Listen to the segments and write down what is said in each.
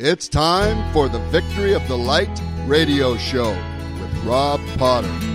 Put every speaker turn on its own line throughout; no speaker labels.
It's time for the Victory of the Light radio show with Rob Potter.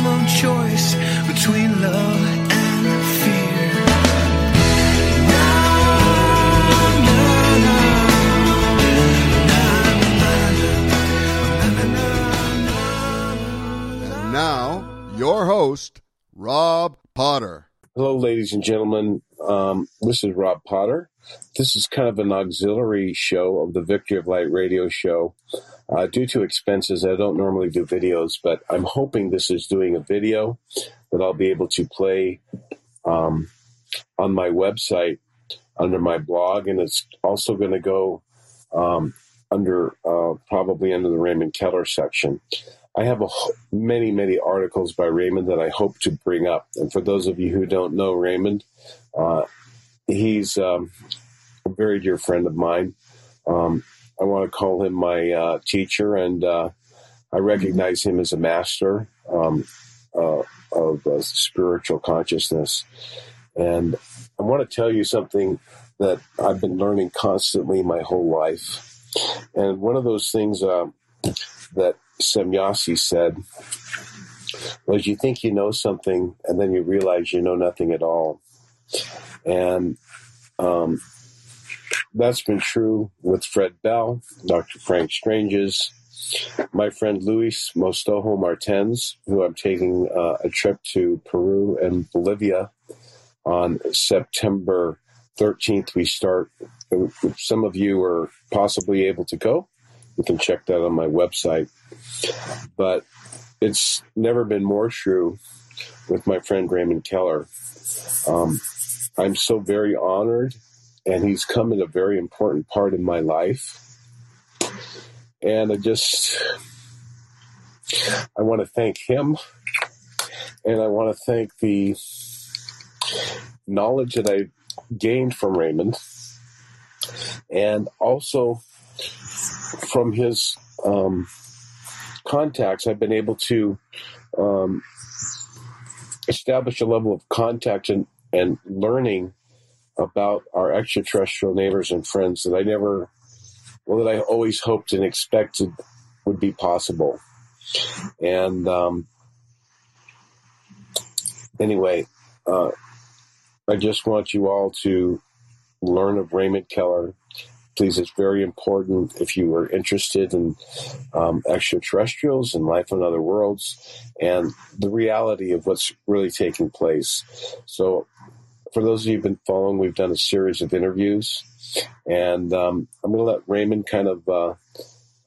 Freedom choice between love and fear.
And now, your host, Rob Potter.
Hello, ladies and gentlemen. Um, this is Rob Potter. This is kind of an auxiliary show of the Victory of Light radio show. Uh, due to expenses, I don't normally do videos, but I'm hoping this is doing a video that I'll be able to play um, on my website under my blog, and it's also going to go um, under uh, probably under the Raymond Keller section. I have a, many, many articles by Raymond that I hope to bring up. And for those of you who don't know Raymond, uh, he's um, a very dear friend of mine. Um, I want to call him my uh, teacher, and uh, I recognize him as a master um, uh, of uh, spiritual consciousness. And I want to tell you something that I've been learning constantly my whole life. And one of those things uh, that Semjase said was you think you know something and then you realize you know nothing at all. And um, that's been true with Fred Bell, Dr. Frank Stranges, my friend Luis Mostojo Martens, who I'm taking uh, a trip to Peru and Bolivia on September 13th. We start, some of you are possibly able to go, you can check that on my website. But it's never been more true with my friend Raymond Keller. Um, I'm so very honored, and he's come in a very important part in my life. And I just, I want to thank him, and I want to thank the knowledge that I gained from Raymond, and also from his um, contacts, I've been able to um, establish a level of contact and, and learning about our extraterrestrial neighbors and friends that I never, well, that I always hoped and expected would be possible. And um, anyway, uh, I just want you all to learn of Raymond Keller. Please, it's very important if you are interested in um, extraterrestrials and life on other worlds and the reality of what's really taking place. So, for those of you who've been following, we've done a series of interviews, and um, I'm going to let Raymond kind of uh,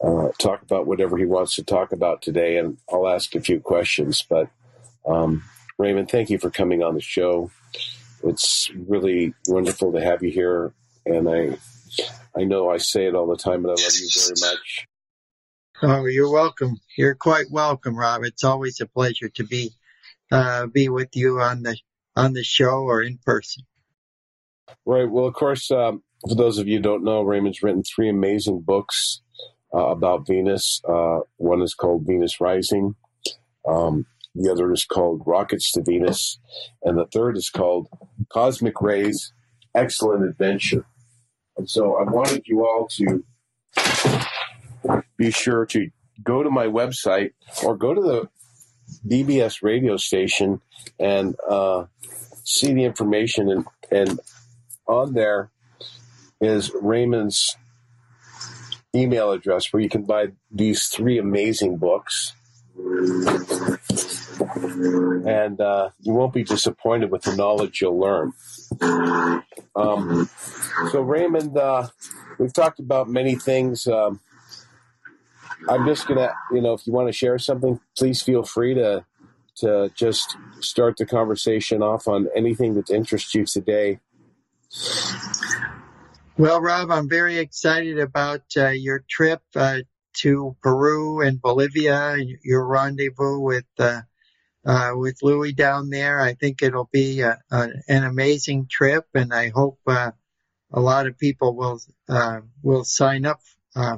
uh, talk about whatever he wants to talk about today, and I'll ask a few questions. But um, Raymond, thank you for coming on the show. It's really wonderful to have you here, and I I know I say it all the time, but I love you very much.
Oh, you're welcome. You're quite welcome, Rob. It's always a pleasure to be uh, be with you on the on the show or in person.
Right. Well, of course, um, for those of you who don't know, Raymond's written three amazing books uh, about Venus. Uh, one is called Venus Rising. Um, the other is called Rockets to Venus, and the third is called Cosmic Rays: Excellent Adventure. And so, I wanted you all to be sure to go to my website or go to the BBS radio station and uh, see the information and and on there is Raymond's email address where you can buy these three amazing books. And uh, you won't be disappointed with the knowledge you'll learn. Um, so, Raymond, uh, we've talked about many things. Um, I'm just gonna, you know, if you want to share something, please feel free to to just start the conversation off on anything that interests you today.
Well, Rob, I'm very excited about uh, your trip uh, to Peru and Bolivia, your rendezvous with uh, uh, with Louis down there. I think it'll be a, a, an amazing trip, and I hope uh, a lot of people will uh, will sign up uh,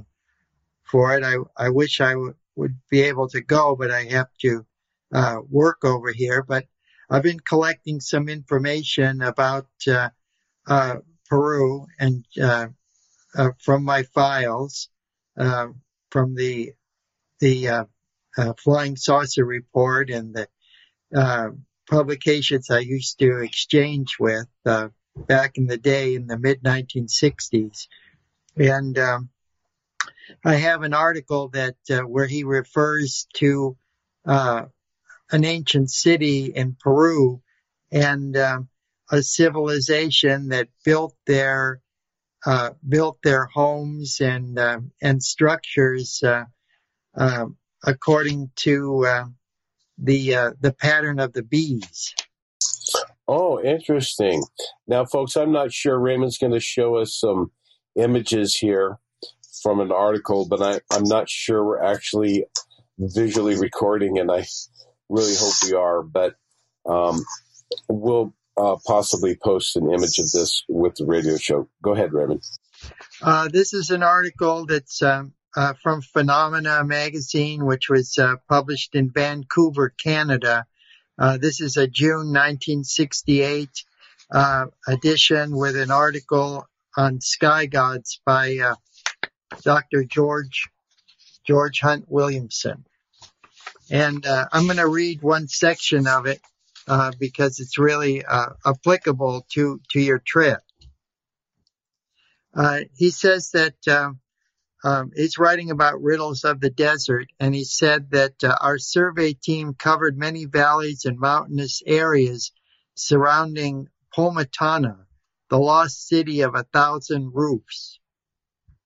for it. I I wish I w- would be able to go, but I have to uh, work over here. But I've been collecting some information about uh, Peru and from my files from the the uh, uh, flying saucer report and the uh, publications I used to exchange with uh, back in the day in the mid 1960s. And um, I have an article that uh, where he refers to uh, an ancient city in Peru and um, a civilization that built their uh, built their homes and uh, and structures uh, um, according to uh, the uh, the pattern of the bees.
Oh, interesting. Now, folks, I'm not sure Raymond's going to show us some images here from an article, but I, I'm not sure we're actually visually recording, and I really hope we are. But um, we'll uh, possibly post an image of this with the radio show. Go ahead, Raymond.
Uh, this is an article that's um, uh, from Phenomena magazine, which was uh, published in Vancouver, Canada. Uh, this is a June 1968 uh, edition with an article on sky gods by Dr. George George Hunt Williamson. And I'm going to read one section of it uh, because it's really uh, applicable to to your trip. Uh, he says that um, um, he's writing about riddles of the desert, and he said that uh, our survey team covered many valleys and mountainous areas surrounding Pomatana, the lost city of a thousand roofs.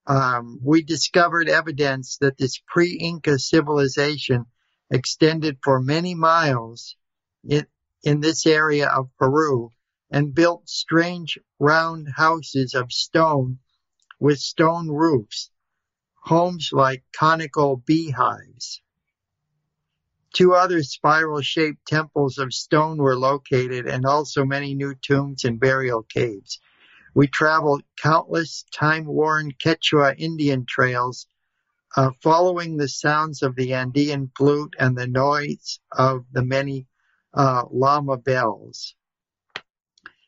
Um, we discovered evidence that this pre-Inca civilization extended for many miles in, in this area of Peru and built strange round houses of stone with stone roofs, homes like conical beehives. Two other spiral shaped temples of stone were located and also many new tombs and burial caves. We traveled countless time worn Quechua Indian trails, uh, following the sounds of the Andean flute and the noise of the many uh, llama bells.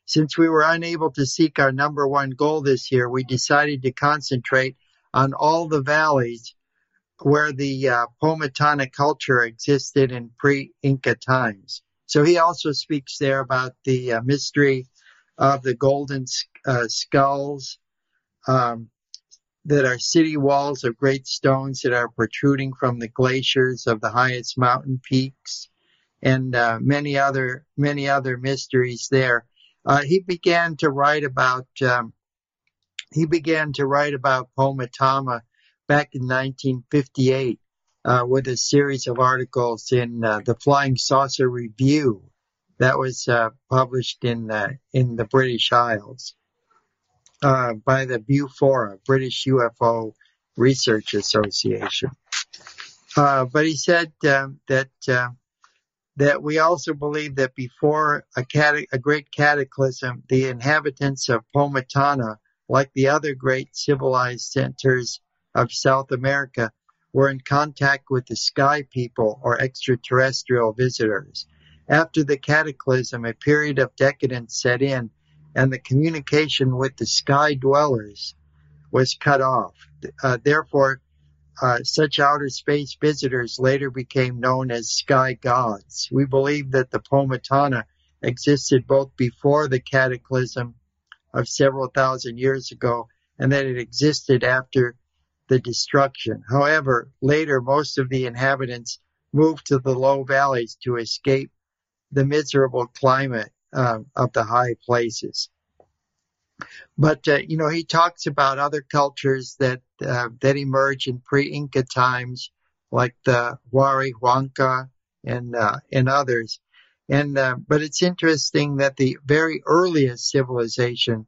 Since we were unable to seek our number one goal this year, we decided to concentrate on all the valleys where the uh, Pomatana culture existed in pre-Inca times. So he also speaks there about the uh, mystery of the golden uh, skulls um, that are city walls of great stones that are protruding from the glaciers of the highest mountain peaks and uh, many other many other mysteries there. Uh, he began to write about um, he began to write about Pomatama back in 1958 uh, with a series of articles in uh, the Flying Saucer Review that was uh, published in the in the British Isles uh, Uh, by the BUFORA British UFO Research Association. Uh, but he said um, that uh, that we also believe that before a, cata- a great cataclysm, the inhabitants of Pomatana, like the other great civilized centers of South America, were in contact with the sky people or extraterrestrial visitors. After the cataclysm, a period of decadence set in, and the communication with the sky dwellers was cut off. Uh, therefore, uh, such outer space visitors later became known as sky gods. We believe that the Pomatana existed both before the cataclysm of several thousand years ago and that it existed after the destruction. However, later most of the inhabitants moved to the low valleys to escape the miserable climate uh, of the high places. But uh, you know, he talks about other cultures that uh, that emerge in pre-Inca times, like the Huari Huanca and uh, and others. And uh, but it's interesting that the very earliest civilization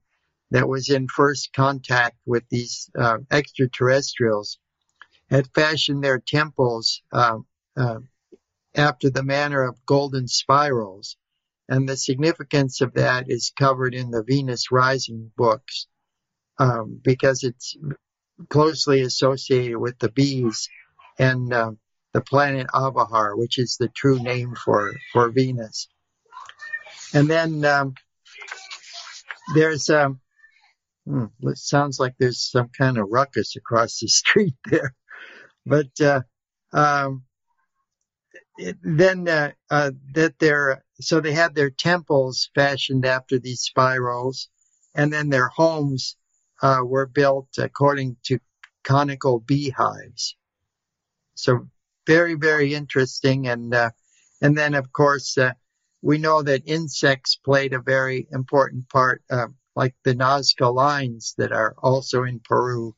that was in first contact with these uh, extraterrestrials had fashioned their temples uh, after the manner of golden spirals and the significance of that is covered in the Venus Rising books um, because it's closely associated with the bees and uh, the planet Abahar, which is the true name for, for Venus. And then um, there's, um, hmm, it sounds like there's some kind of ruckus across the street there. But uh, um, then uh, uh, that they're so they had their temples fashioned after these spirals, and then their homes uh, were built according to conical beehives. So very very interesting, and uh, and then of course uh, we know that insects played a very important part, uh, like the Nazca lines that are also in Peru,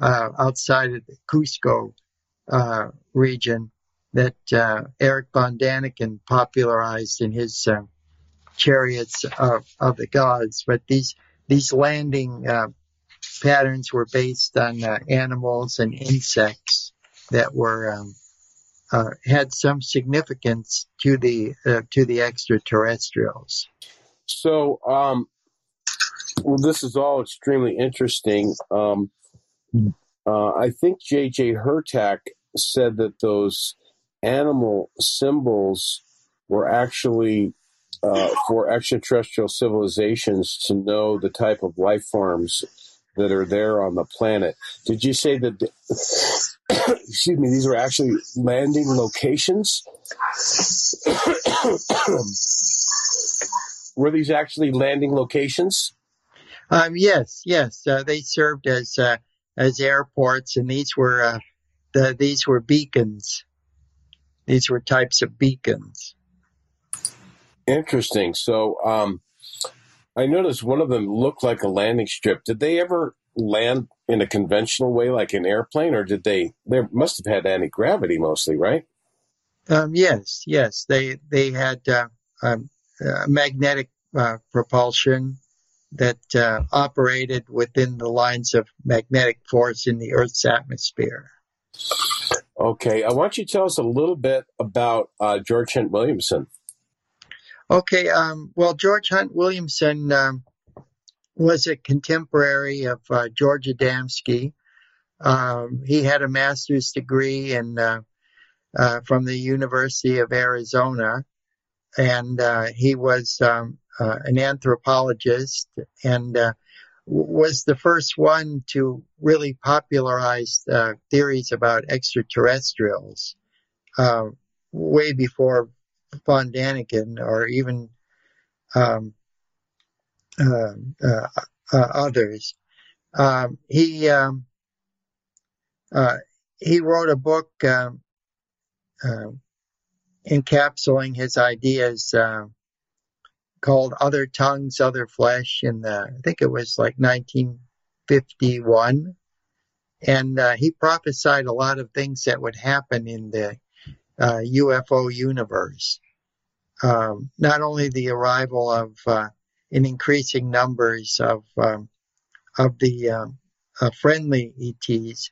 outside of the Cusco region that uh, Erich von Däniken popularized in his uh, Chariots of, of, the Gods. But these these landing uh, patterns were based on uh, animals and insects that were um, uh, had some significance to the uh, to the extraterrestrials.
So, um, well, this is all extremely interesting. Um, I think J.J. Hurtak said that those animal symbols were actually uh, for extraterrestrial civilizations to know the type of life forms that are there on the planet. Did you say that? excuse me. These were actually landing locations. were these actually landing locations?
Um, yes, yes. Uh, they served as uh, as airports, and these were uh, the, these were beacons these were types of beacons.
Interesting. So um, I noticed one of them looked like a landing strip. Did they ever land in a conventional way, like an airplane, or did they? They must have had anti gravity mostly, right?
Um, yes, yes. They they had uh, um, uh, magnetic uh, propulsion that uh, operated within the lines of magnetic force in the Earth's atmosphere.
Okay, I want you to tell us a little bit about uh, George Hunt Williamson.
Okay, um, well, George Hunt Williamson um, was a contemporary of uh, George Adamski. Um, he had a master's degree in uh, uh from the University of Arizona, and uh, he was um, uh, an anthropologist and was the first one to really popularize uh, theories about extraterrestrials uh, way before von Daniken or even um, uh, uh, uh others. Um, he um, uh, he wrote a book um, encapsulating his ideas called Other Tongues, Other Flesh in the, I think it was like 1951. And uh, he prophesied a lot of things that would happen in the uh, UFO universe. Um, not only the arrival of uh, in increasing numbers of um, of the um, uh, friendly ETs,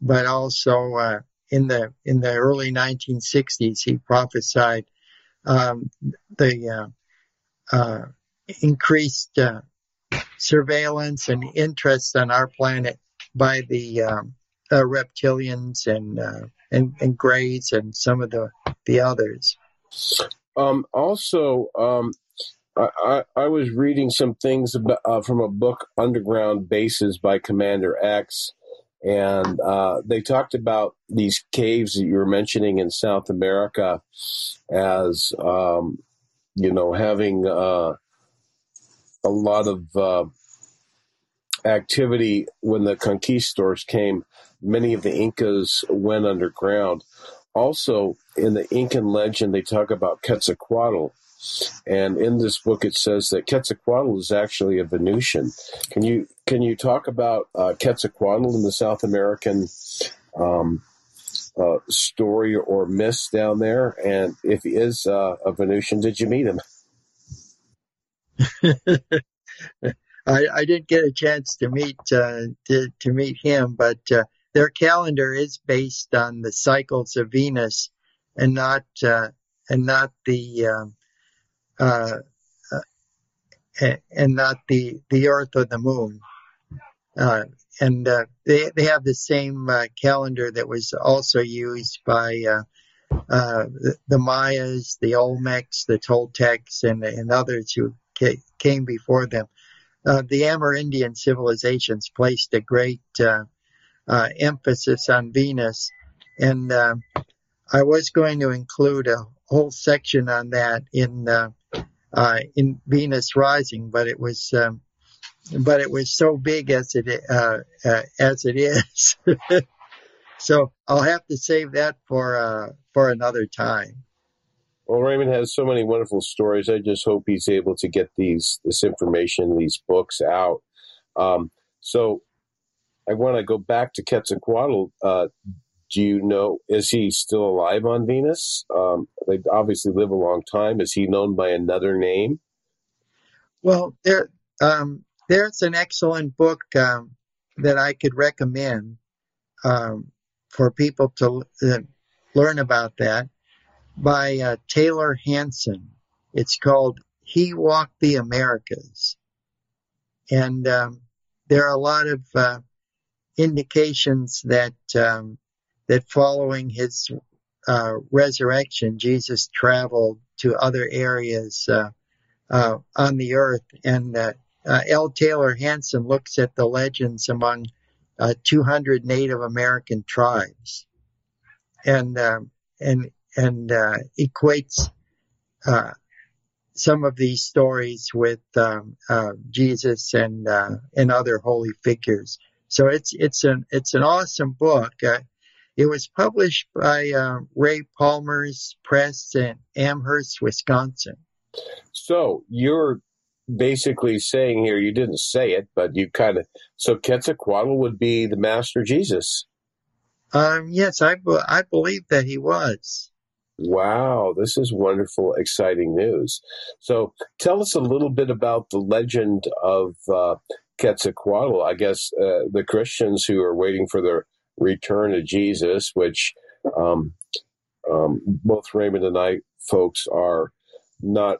but also uh, in the in the early 1960s, he prophesied um, the uh, increased uh, surveillance and interest on our planet by the um, uh, reptilians and, uh, and and greys and some of the the others.
Um, also, um, I, I, was reading some things about, uh, from a book, Underground Bases by Commander X, and uh, they talked about these caves that you were mentioning in South America as um, you know, having uh, a lot of uh, activity when the conquistadors came. Many of the Incas went underground. Also, in the Incan legend, they talk about Quetzalcoatl And in this book, it says that Quetzalcoatl is actually a Venusian. Can you can you talk about uh, Quetzalcoatl in the South American um, uh, story or myth down there? And if he is uh, a Venusian, did you meet him?
I, I didn't get a chance to meet uh, to, to meet him, but uh, their calendar is based on the cycles of Venus, and not uh, and not the um, uh, and not the the Earth or the Moon. Uh, and they they have the same calendar that was also used by the, the, Mayas, the Olmecs, the Toltecs, and and others who came before them. Uh, the Amerindian civilizations placed a great uh, uh, emphasis on Venus, and uh, I was going to include a whole section on that in uh, uh, in Venus Rising, but it was um, but it was so big as it as it is. so I'll have to save that for for another time.
Well, Raymond has so many wonderful stories. I just hope he's able to get these this information, these books out. Um, so I want to go back to Quetzalcoatl. Uh, do you know is he still alive on Venus? Um, they obviously live a long time. Is he known by another name?
Well, there um, there's an excellent book um, that I could recommend um, for people to uh, learn about that by uh, Taylor Hansen. It's called He Walked the Americas. And um, there are a lot of uh, indications that um, that following his uh, resurrection, Jesus traveled to other areas uh, uh, on the earth. And uh, L. Taylor Hansen looks at the legends among 200 Native American tribes. And um, and and uh, equates uh, some of these stories with um, uh, Jesus and uh, and other holy figures. So it's it's an it's an awesome book. Uh, it was published by uh, Ray Palmer's Press in Amherst, Wisconsin.
So you're basically saying here, you didn't say it, but you kind of so Quetzalcoatl would be the Master Jesus.
Um, yes, I, I believe that he was.
Wow, this is wonderful, exciting news. So, tell us a little bit about the legend of uh, Quetzalcoatl. I guess uh, the Christians who are waiting for the return of Jesus, which um, um, both Raymond and I folks are not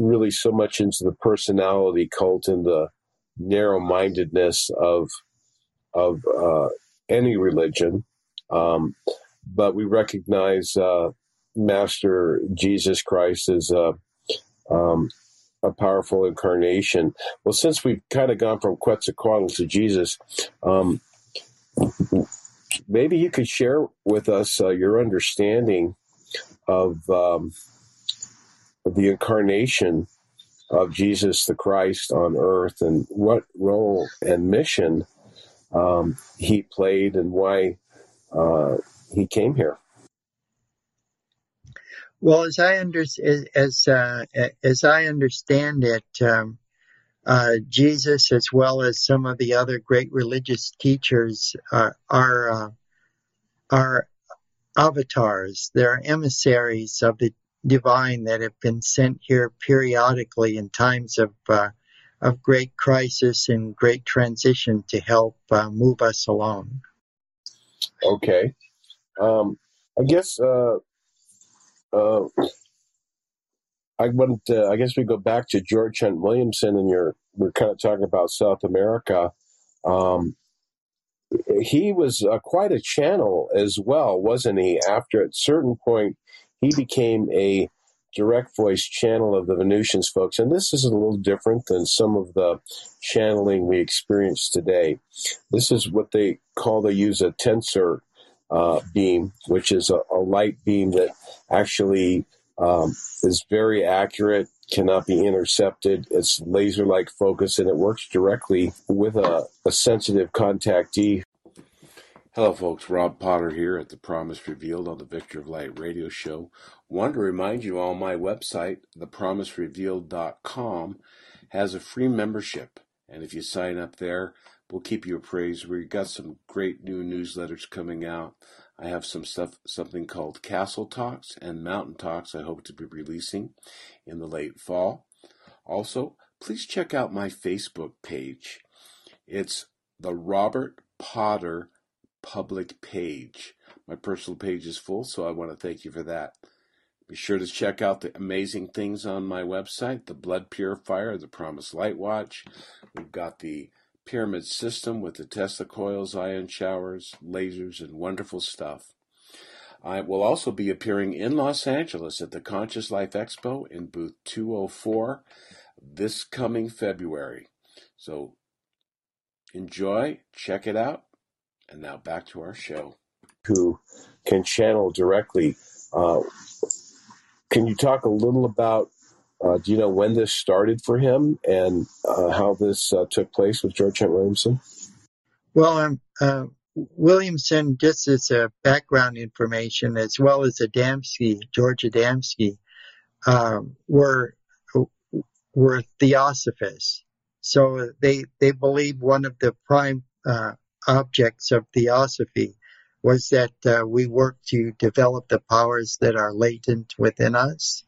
really so much into the personality cult and the narrow mindedness of of uh, any religion. Um, but we recognize uh, Master Jesus Christ as a, um, a powerful incarnation. Well, since we've kind of gone from Quetzalcoatl to Jesus, um, maybe you could share with us uh, your understanding of, um, the incarnation of Jesus the Christ on earth and what role and mission um, he played and why uh, he came here.
Well, as I under, as uh, as I understand it, um, uh, Jesus, as well as some of the other great religious teachers, uh, are uh, are avatars. They're emissaries of the divine that have been sent here periodically in times of uh, of great crisis and great transition to help uh, move us along.
Okay, um, I guess uh, I went. Uh, I guess we go back to George Hunt Williamson, and you're we're kind of talking about South America. Um, he was uh, quite a channel as well, wasn't he? After at certain point, he became a direct voice channel of the Venusians folks, and this is a little different than some of the channeling we experience today. This is what they call they use a tensor uh, beam, which is a, a, light beam that actually um, is very accurate, cannot be intercepted. It's laser like focus and it works directly with a, a sensitive contactee. Hello, folks. Rob Potter here at The Promise Revealed on the Victory of Light radio show. Want to remind you all my website, thepromiserevealed.com, has a free membership. And if you sign up there, we'll keep you appraised. We've got some great new newsletters coming out. I have some stuff, something called Castle Talks and Mountain Talks I hope to be releasing in the late fall. Also, please check out my Facebook page. It's the Robert Potter public page. My personal page is full, so I want to thank you for that. Be sure to check out the amazing things on my website the blood purifier, the Promise Light Watch. We've got the pyramid system with the Tesla coils, ion showers, lasers, and wonderful stuff. I will also be appearing in Los Angeles at the Conscious Life Expo in booth 204 this coming February. So enjoy, check it out, and now back to our show. Who can channel directly? Uh, can you talk a little about? Uh, do you know when this started for him and uh, how this uh, took place with George Hunt Williamson?
Well, um, uh, Williamson, just as a background information, as well as Adamski, George Adamski, um, were were theosophists. So they they believe one of the prime uh, objects of theosophy was that uh, we work to develop the powers that are latent within us.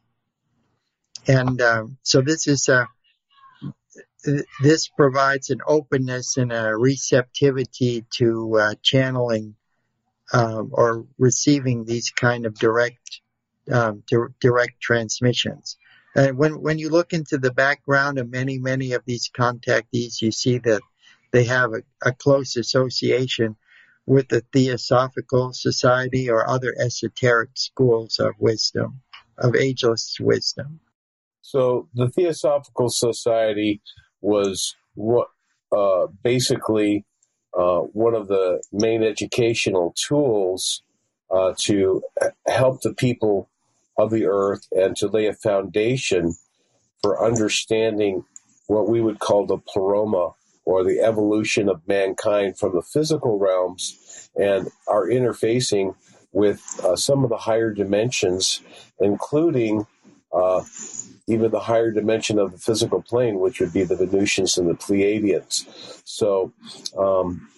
And um, so this is a this provides an openness and a receptivity to uh, channeling um, or receiving these kind of direct um, di- direct transmissions. And when when you look into the background of many many of these contactees, you see that they have a, a close association with the Theosophical Society or other esoteric schools of wisdom, of ageless wisdom.
So the Theosophical Society was what uh, basically uh, one of the main educational tools uh, to help the people of the earth and to lay a foundation for understanding what we would call the pleroma or the evolution of mankind from the physical realms and are interfacing with uh, some of the higher dimensions, including uh, even the higher dimension of the physical plane, which would be the Venusians and the Pleiadians. So, um,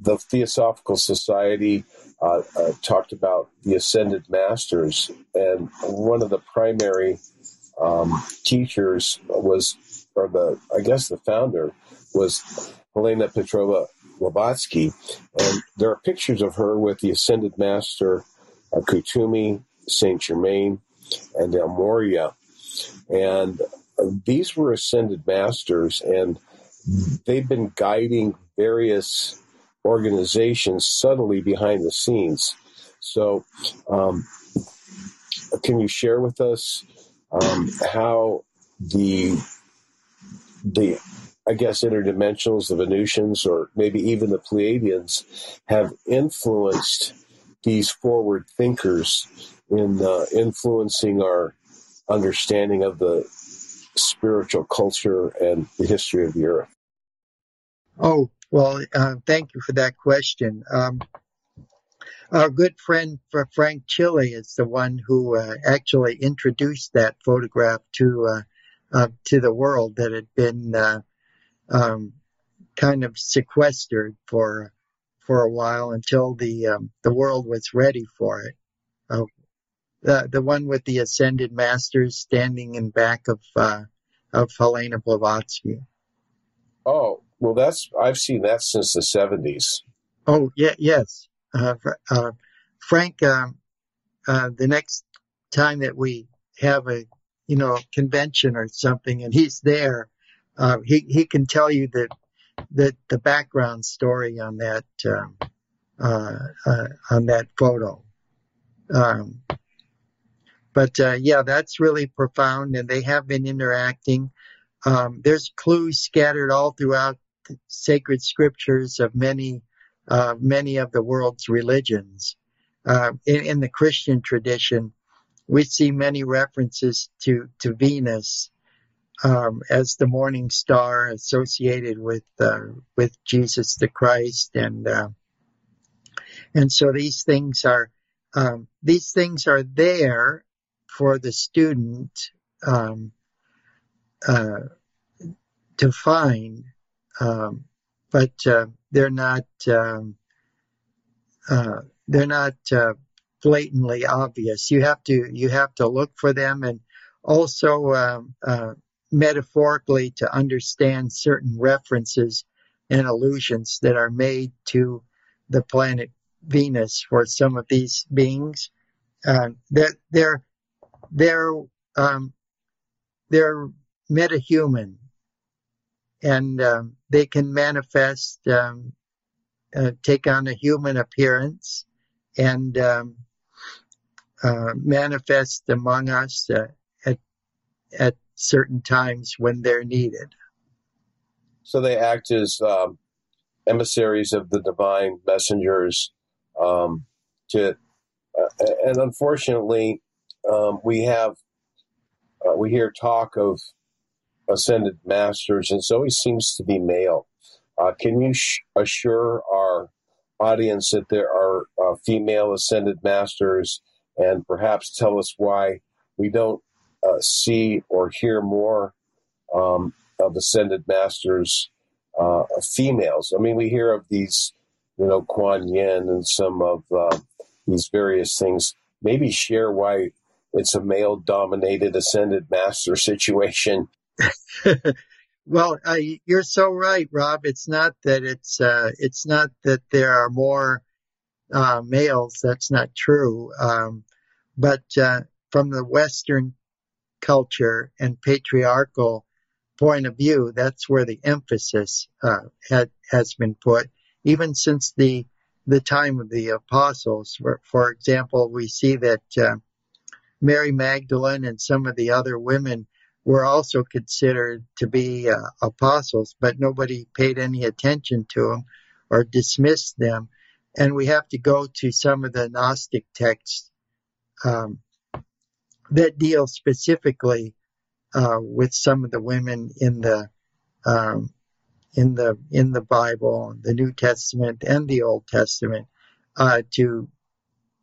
the Theosophical Society uh, uh, talked about the ascended masters, and one of the primary um, teachers was or the I guess the founder was Helena Petrovna Blavatsky, and there are pictures of her with the Ascended Master Kuthumi, Saint Germain, and El Morya, and uh, these were ascended masters, and they've been guiding various organizations subtly behind the scenes. So, um, can you share with us um, how the the I guess interdimensionals, the Venusians, or maybe even the Pleiadians, have influenced these forward thinkers in uh, influencing our understanding of the spiritual culture and the history of earth.
Oh, well, uh, thank you for that question. Um, our good friend Frank Chile is the one who uh, actually introduced that photograph to uh, to the world that had been uh, um, kind of sequestered for for a while until the um, the world was ready for it. Uh, the the one with the ascended masters standing in back of uh, of Helena Blavatsky.
Oh well, that's I've seen that since the seventies.
Oh yeah, yes. Uh, uh, Frank, um, the next time that we have a you know, convention or something and he's there, uh, he, he can tell you that, that the background story on that, um, uh, uh, on that photo. Um, but, uh, yeah, that's really profound and they have been interacting. Um, there's clues scattered all throughout sacred scriptures of many, uh, many of the world's religions. Uh, in, in the Christian tradition, we see many references to, to Venus um, as the morning star associated with uh, with Jesus the Christ, and uh, and so these things are um, these things are there for the student um, uh, to find, um, but uh, they're not um, uh, they're not uh, blatantly obvious. You have to you have to look for them and also um, uh, metaphorically to understand certain references and allusions that are made to the planet Venus for some of these beings. Uh, that they're they're um, they're metahuman, and um, they can manifest, um, uh, take on a human appearance, and um, uh, manifest among us uh, at at certain times when they're needed.
So they act as um, emissaries of the divine messengers. Um, to uh, and unfortunately, um, we have uh, we hear talk of ascended masters, and it always seems to be male. Uh, can you sh- assure our audience that there are uh, female ascended masters, and perhaps tell us why we don't uh, see or hear more um, of ascended masters, uh, females. I mean, we hear of these, you know, Kuan Yin and some of uh, these various things. Maybe share why it's a male dominated ascended master situation.
well, uh, you're so right, Rob. It's not that it's uh, it's not that there are more uh, males. That's not true. Um, but uh, from the Western culture and patriarchal point of view, that's where the emphasis uh, had, has been put, even since the the time of the apostles. For, for example, we see that uh, Mary Magdalene and some of the other women were also considered to be uh, apostles, but nobody paid any attention to them or dismissed them. And we have to go to some of the Gnostic texts um, that deal specifically uh, with some of the women in the um, in the in the Bible, the New Testament and the Old Testament, uh, to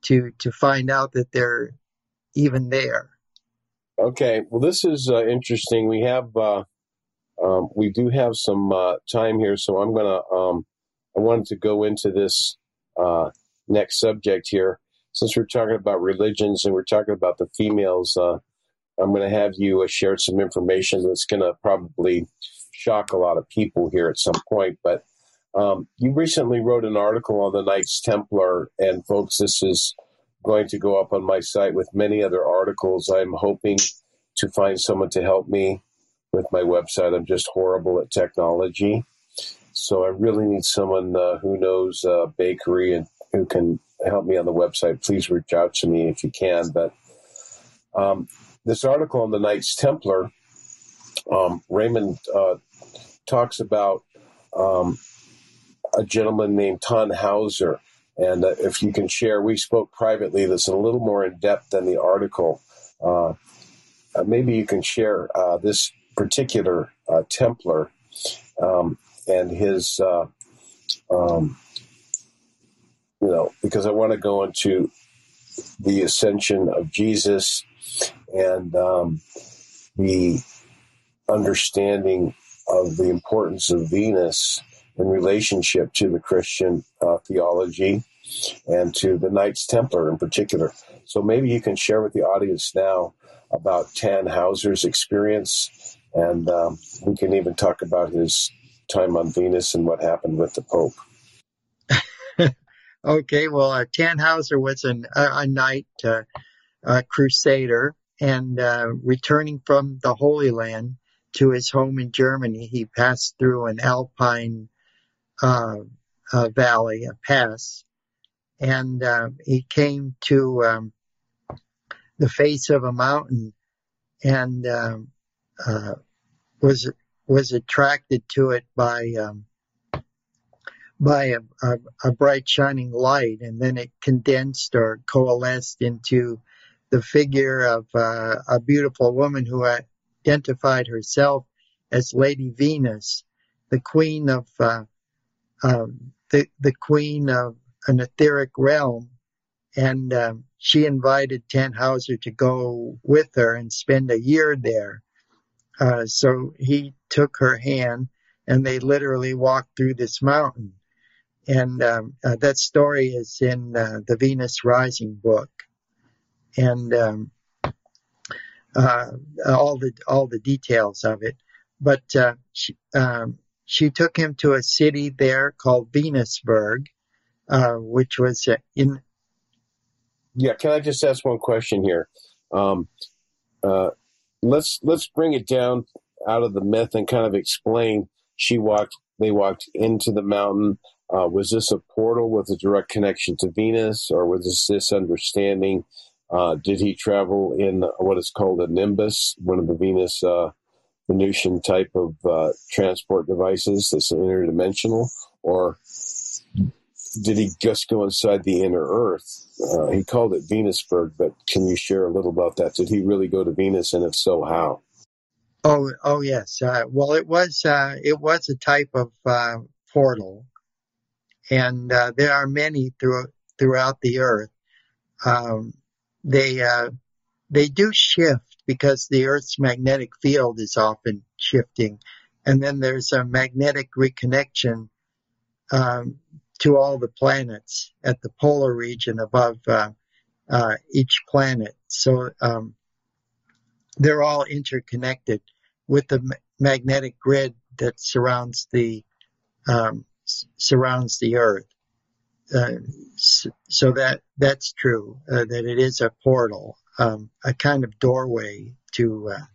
to to find out that they're even there.
Okay, well, this is uh, interesting. We have uh, um, we do have some uh, time here, so I'm gonna um, I wanted to go into this uh, next subject here since we're talking about religions and we're talking about the females, uh, I'm going to have you uh, share some information that's going to probably shock a lot of people here at some point. But um, you recently wrote an article on the Knights Templar, and folks, this is going to go up on my site with many other articles. I'm hoping to find someone to help me with my website. I'm just horrible at technology. So I really need someone uh, who knows uh, bakery and who can help me on the website, please reach out to me if you can. But um, this article on the Knights Templar, um, Raymond uh, talks about um, a gentleman named Tannhauser. And uh, if you can share, we spoke privately that's a little more in depth than the article. Uh, uh maybe you can share uh, this particular uh, Templar um, and his um, you know, because I want to go into the ascension of Jesus and um, the understanding of the importance of Venus in relationship to the Christian uh, theology and to the Knights Templar in particular. So maybe you can share with the audience now about Tannhauser's experience, and um, we can even talk about his time on Venus and what happened with the Pope.
Okay, well, uh, Tannhauser was an, a, a knight, uh, a crusader, and uh, returning from the Holy Land to his home in Germany, he passed through an alpine uh, valley, a pass, and uh, he came to um, the face of a mountain and um, uh, was was attracted to it by um, by a, a, a, bright shining light and then it condensed or coalesced into the figure of uh, a beautiful woman who identified herself as Lady Venus, the queen of uh, uh, the the queen of an etheric realm, and um, she invited Tannhauser to go with her and spend a year there. Uh, so he took her hand, and they literally walked through this mountain. And um, uh, that story is in uh, the Venus Rising book, and um, uh, all the all the details of it. But uh, she, um, she took him to a city there called Venusberg, uh, which was in.
Yeah, can I just ask one question here? Um, uh, let's let's bring it down out of the myth and kind of explain. She walked. They walked into the mountain. Uh, was this a portal with a direct connection to Venus, or was this this understanding? Uh, did he travel in what is called a nimbus, one of the Venus uh, Venusian type of uh, transport devices that's interdimensional, or did he just go inside the inner Earth? Uh, he called it Venusberg, but can you share a little about that? Did he really go to Venus, and if so, how?
Oh, oh yes. Uh, well, it was uh, it was a type of uh, portal, and uh, there are many through, throughout the Earth. Um, they uh, they do shift because the Earth's magnetic field is often shifting, and then there's a magnetic reconnection um, to all the planets at the polar region above uh, uh, each planet. So um, they're all interconnected with the ma- magnetic grid that surrounds the um, s- surrounds the Earth. Uh, so, so that that's true uh, that it is a portal, um, a kind of doorway to uh,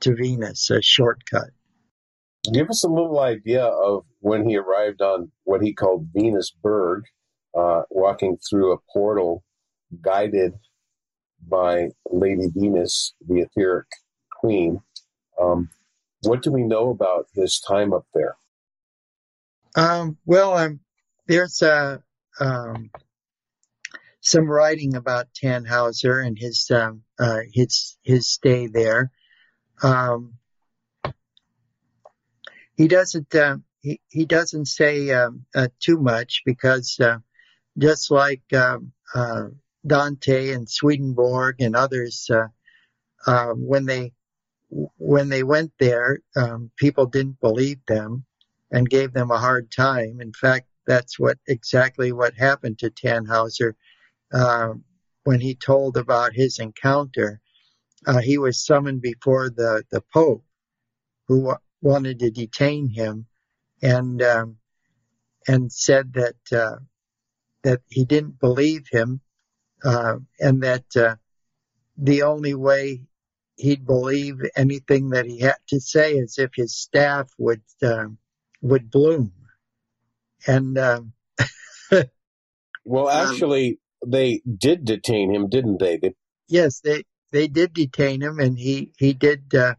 to Venus, a shortcut.
Give us a little idea of when he arrived on what he called Venusberg, uh, walking through a portal guided by Lady Venus, the etheric queen. Um, what do we know about his time up there?
Um, well, um, there's a um, some writing about Tannhauser and his um, uh, his his stay there. Um, he doesn't uh, he, he doesn't say um, uh, too much because uh, just like um, uh, Dante and Swedenborg and others, uh, uh, when they when they went there, um, people didn't believe them and gave them a hard time. In fact, that's what exactly what happened to Tannhauser when he told about his encounter. Uh, he was summoned before the the Pope, who wanted to detain him, and um, and said that uh, that he didn't believe him, uh, and that uh, the only way he'd believe anything that he had to say is if his staff would uh, would bloom, and um,
Well,
Um,
actually, they did detain him, didn't they? they
yes, they they did detain him, and he he did uh,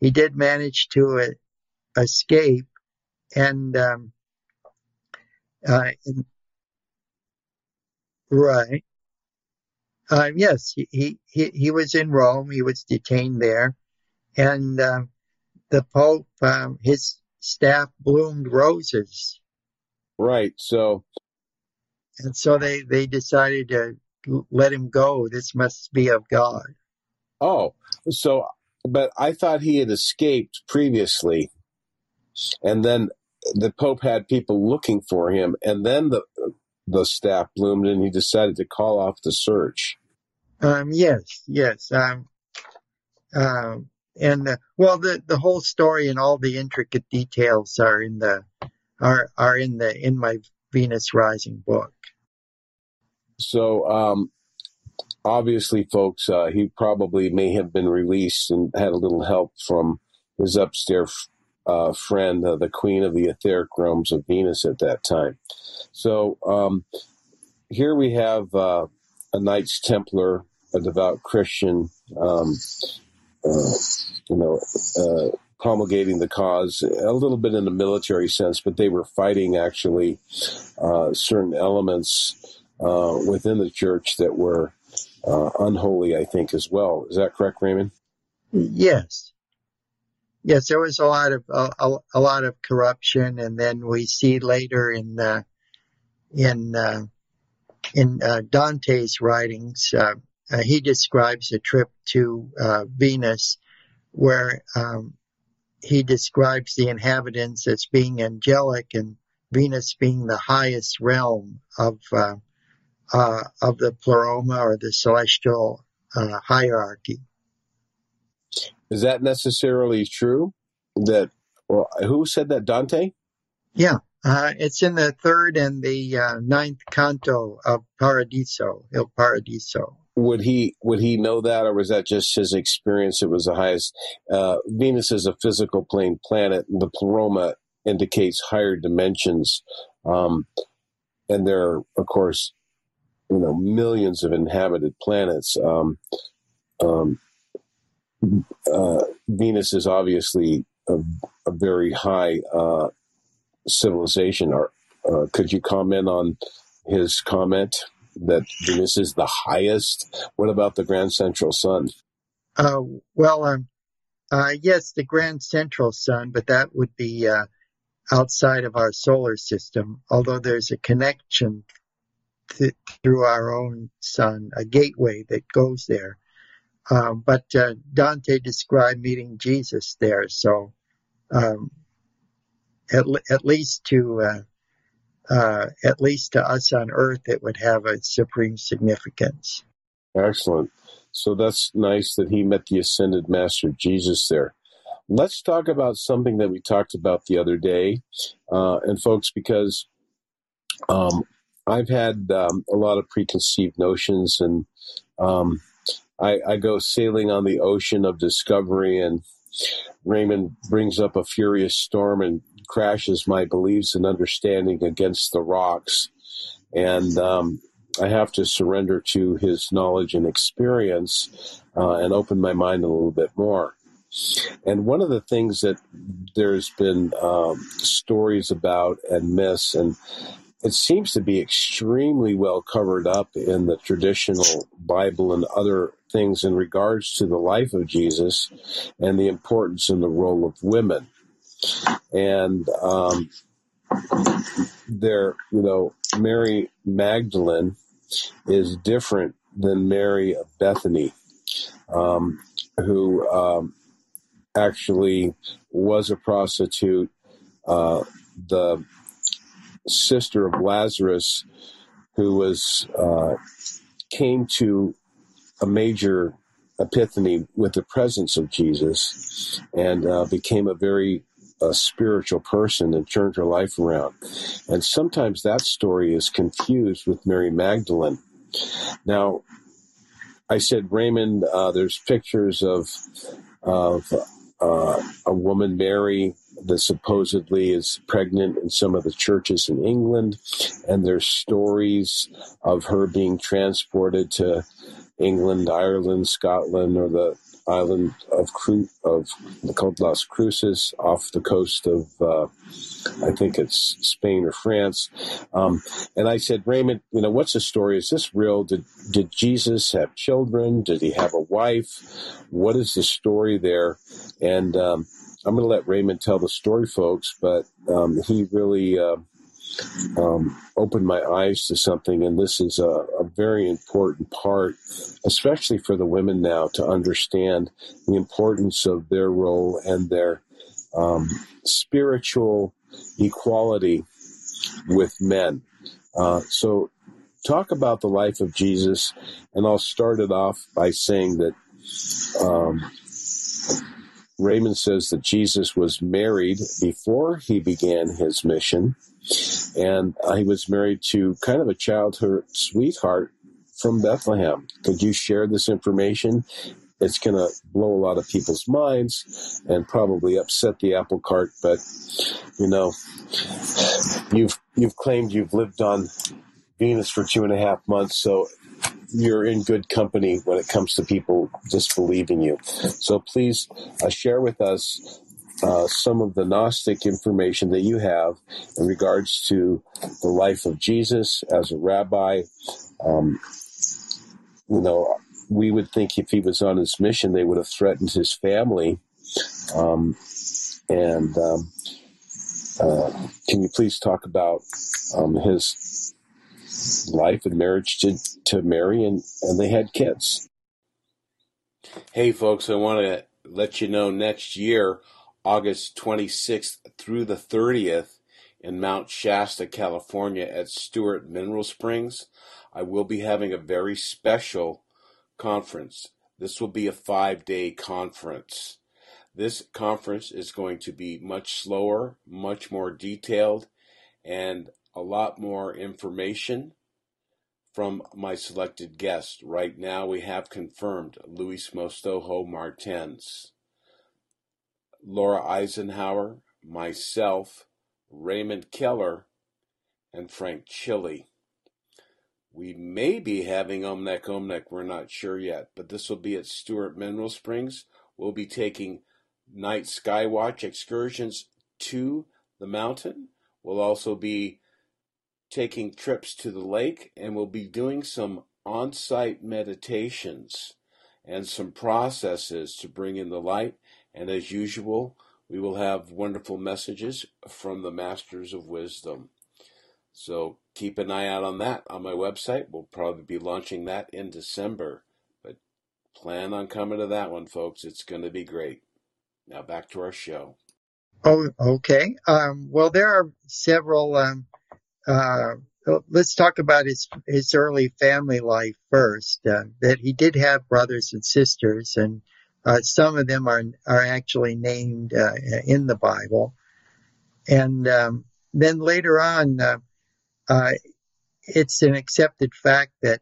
he did manage to uh, escape, and um, uh, and- right. Uh, yes, he, he he was in Rome. He was detained there, and um, the Pope, um, his staff bloomed roses,
right. So,
and so they they decided to let him go. This must be of God.
oh, so, but I thought he had escaped previously, and then the Pope had people looking for him, and then the the staff bloomed, and he decided to call off the search.
Um, yes, yes. Um, um, and uh, well, the the whole story and all the intricate details are in the are are in the in my Venus Rising book.
So, um, obviously, folks, uh, he probably may have been released and had a little help from his upstairs uh, friend, uh, the queen of the etheric realms of Venus at that time. So, um, here we have uh, a Knights Templar, a devout Christian, um, uh, you know, uh, promulgating the cause a little bit in the military sense, but they were fighting actually uh, certain elements uh, within the church that were uh, unholy, I think, as well. Is that correct, Raymond?
Yes, yes, there was a lot of a, a, lot of corruption, and then we see later in uh, in uh, in uh, Dante's writings, uh, uh, he describes a trip to uh, Venus, where um, he describes the inhabitants as being angelic, and Venus being the highest realm of of the pleroma or the celestial hierarchy.
Is that necessarily true? That well, who said that? Dante.
Yeah, uh, it's in the third and the uh, ninth canto of Paradiso, Il Paradiso.
Would he would he know that, or was that just his experience? It was the highest. Uh, Venus is a physical plane planet, and the pleroma indicates higher dimensions. Um, and there are, of course, you know, millions of inhabited planets. Um, um, uh, Venus is obviously a, a very high uh, civilization. Or uh, could you comment on his comment that Venus is the highest? What about the Grand Central Sun?
Uh, well, um, uh, yes, the Grand Central Sun, but that would be outside of our solar system. Although there's a connection th- through our own sun, a gateway that goes there. Um, but uh, Dante described meeting Jesus there, so um, at, at least to uh, uh, at least to us on Earth, it would have a supreme significance.
Excellent. So that's nice that he met the ascended Master Jesus there. Let's talk about something that we talked about the other day, uh, and folks, because um, I've had um, a lot of preconceived notions and um, I, I go sailing on the ocean of discovery, and Raymond brings up a furious storm and crashes my beliefs and understanding against the rocks. And um, I have to surrender to his knowledge and experience uh, and open my mind a little bit more. And one of the things that there's been um, stories about and myths, and it seems to be extremely well covered up in the traditional Bible and other things in regards to the life of Jesus and the importance and the role of women. And um, there, you know, Mary Magdalene is different than Mary of Bethany, um, who um, actually was a prostitute. Uh, the sister of Lazarus, who was uh, came to a major epiphany with the presence of Jesus and uh, became a very uh, spiritual person and turned her life around. And sometimes that story is confused with Mary Magdalene. Now, I said, Raymond, uh, there's pictures of of uh, a woman, Mary, that supposedly is pregnant in some of the churches in England, and there's stories of her being transported to England, Ireland, Scotland, or the island of Cru- of called Las Cruces off the coast of uh, I think it's Spain or France. Um, and I said, Raymond, you know, what's the story? Is this real? Did did Jesus have children? Did he have a wife? What is the story there? And um, I'm going to let Raymond tell the story, folks, but um, he really uh, um, opened my eyes to something, and this is a, a, very important part, especially for the women now, to understand the importance of their role and their um, spiritual equality with men. Uh, so, talk about the life of Jesus, and I'll start it off by saying that um, Raymond says that Jesus was married before he began his mission, and he was married to kind of a childhood sweetheart from Bethlehem. Could you share this information? It's going to blow a lot of people's minds and probably upset the apple cart, but you know, you've you've claimed you've lived on Venus for two and a half months, so you're in good company when it comes to people disbelieving you. So please uh, share with us uh, some of the Gnostic information that you have in regards to the life of Jesus as a rabbi. Um, you know, we would think if he was on his mission, they would have threatened his family. Um, And um, uh, can you please talk about um, his life and marriage to, to marry and, and they had kids?
Hey, folks, I want to let you know next year, August 26th through the 30th, in Mount Shasta, California, at Stewart Mineral Springs, I will be having a very special conference. This will be a five day conference. This conference is going to be much slower, much more detailed, and a lot more information from my selected guest. Right now, we have confirmed Luis Mostojo Martens, Laura Eisenhower, myself, Raymond Keller, and Frank Chille. We may be having Omnec Onec, we're not sure yet, but this will be at Stewart Mineral Springs. We'll be taking night skywatch excursions to the mountain. We'll also be taking trips to the lake and we'll be doing some on site meditations and some processes to bring in the light. And as usual, we will have wonderful messages from the Masters of Wisdom. So keep an eye out on that on my website. We'll probably be launching that in December, but plan on coming to that one, folks. It's going to be great. Now back to our show.
Oh, okay. Um, well, there are several. Um, uh, let's talk about his his early family life first. Uh, that he did have brothers and sisters, and uh, some of them are are actually named uh, in the Bible. And um, then later on, uh, uh, it's an accepted fact that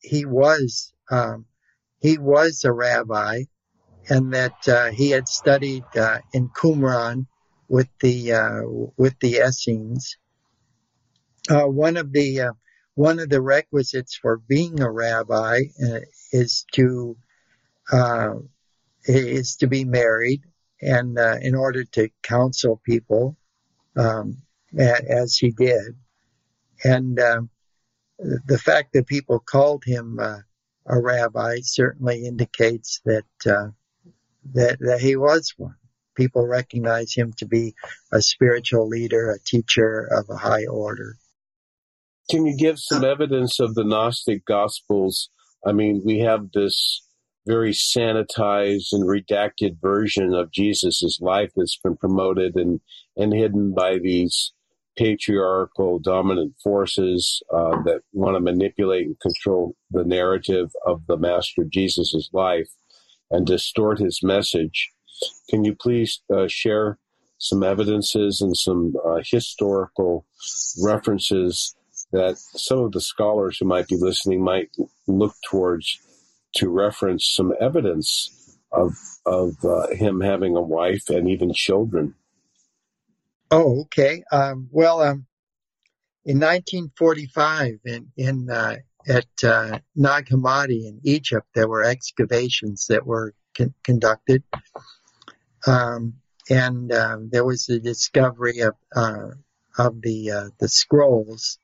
he was um, he was a rabbi, and that he had studied in Qumran with the with the Essenes. Uh, one of the one of the requisites for being a rabbi is to is to be married, and in order to counsel people, um, as he did. And um, the fact that people called him uh, a rabbi certainly indicates that, uh, that that he was one. People recognize him to be a spiritual leader, a teacher of a high order.
Can you give some evidence of the Gnostic Gospels? I mean, we have this very sanitized and redacted version of Jesus' life that's been promoted and, and hidden by these patriarchal dominant forces uh, that want to manipulate and control the narrative of the Master Jesus' life and distort his message. Can you please uh, share some evidences and some uh, historical references that some of the scholars who might be listening might look towards to reference some evidence of of uh, him having a wife and even children?
Oh, okay. Um, well, um, in 1945, in, in uh, at uh, Nag Hammadi in Egypt, there were excavations that were con- conducted, um, and um, there was the discovery of uh, of the uh, the scrolls,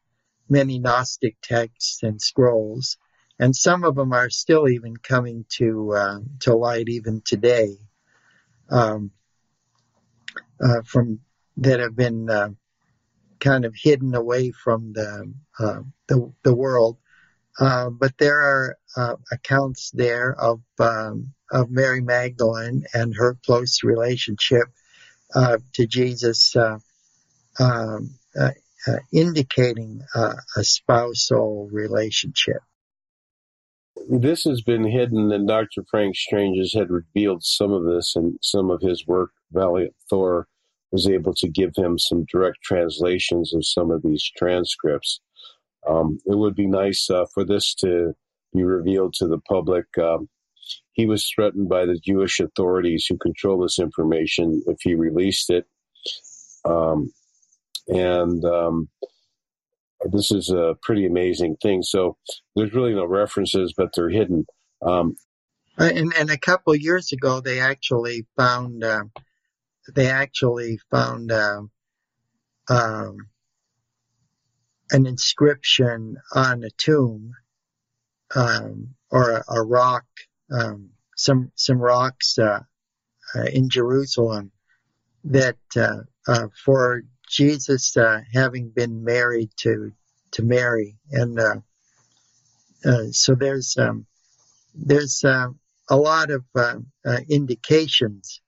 many Gnostic texts and scrolls, and some of them are still even coming to uh, to light even today. Um, uh, from that have been uh, kind of hidden away from the uh, the, the, world. Uh, but there are uh, accounts there of um, of Mary Magdalene and her close relationship to Jesus, um, indicating a spousal relationship.
This has been hidden, and Dr. Frank Stranges had revealed some of this in some of his work, Valiant Thor was able to give him some direct translations of some of these transcripts. Um, it would be nice uh, for this to be revealed to the public. Um, he was threatened by the Jewish authorities who control this information if he released it. Um, and um, this is a pretty amazing thing. So there's really no references, but they're hidden. Um,
and, and, a couple years ago, they actually found uh, they actually found um, um, an inscription on a tomb um, or a, a rock, um, some some rocks uh, uh, in Jerusalem that uh, uh, for Jesus uh, having been married to to Mary, and uh, uh, so there's um, there's uh, a lot of indications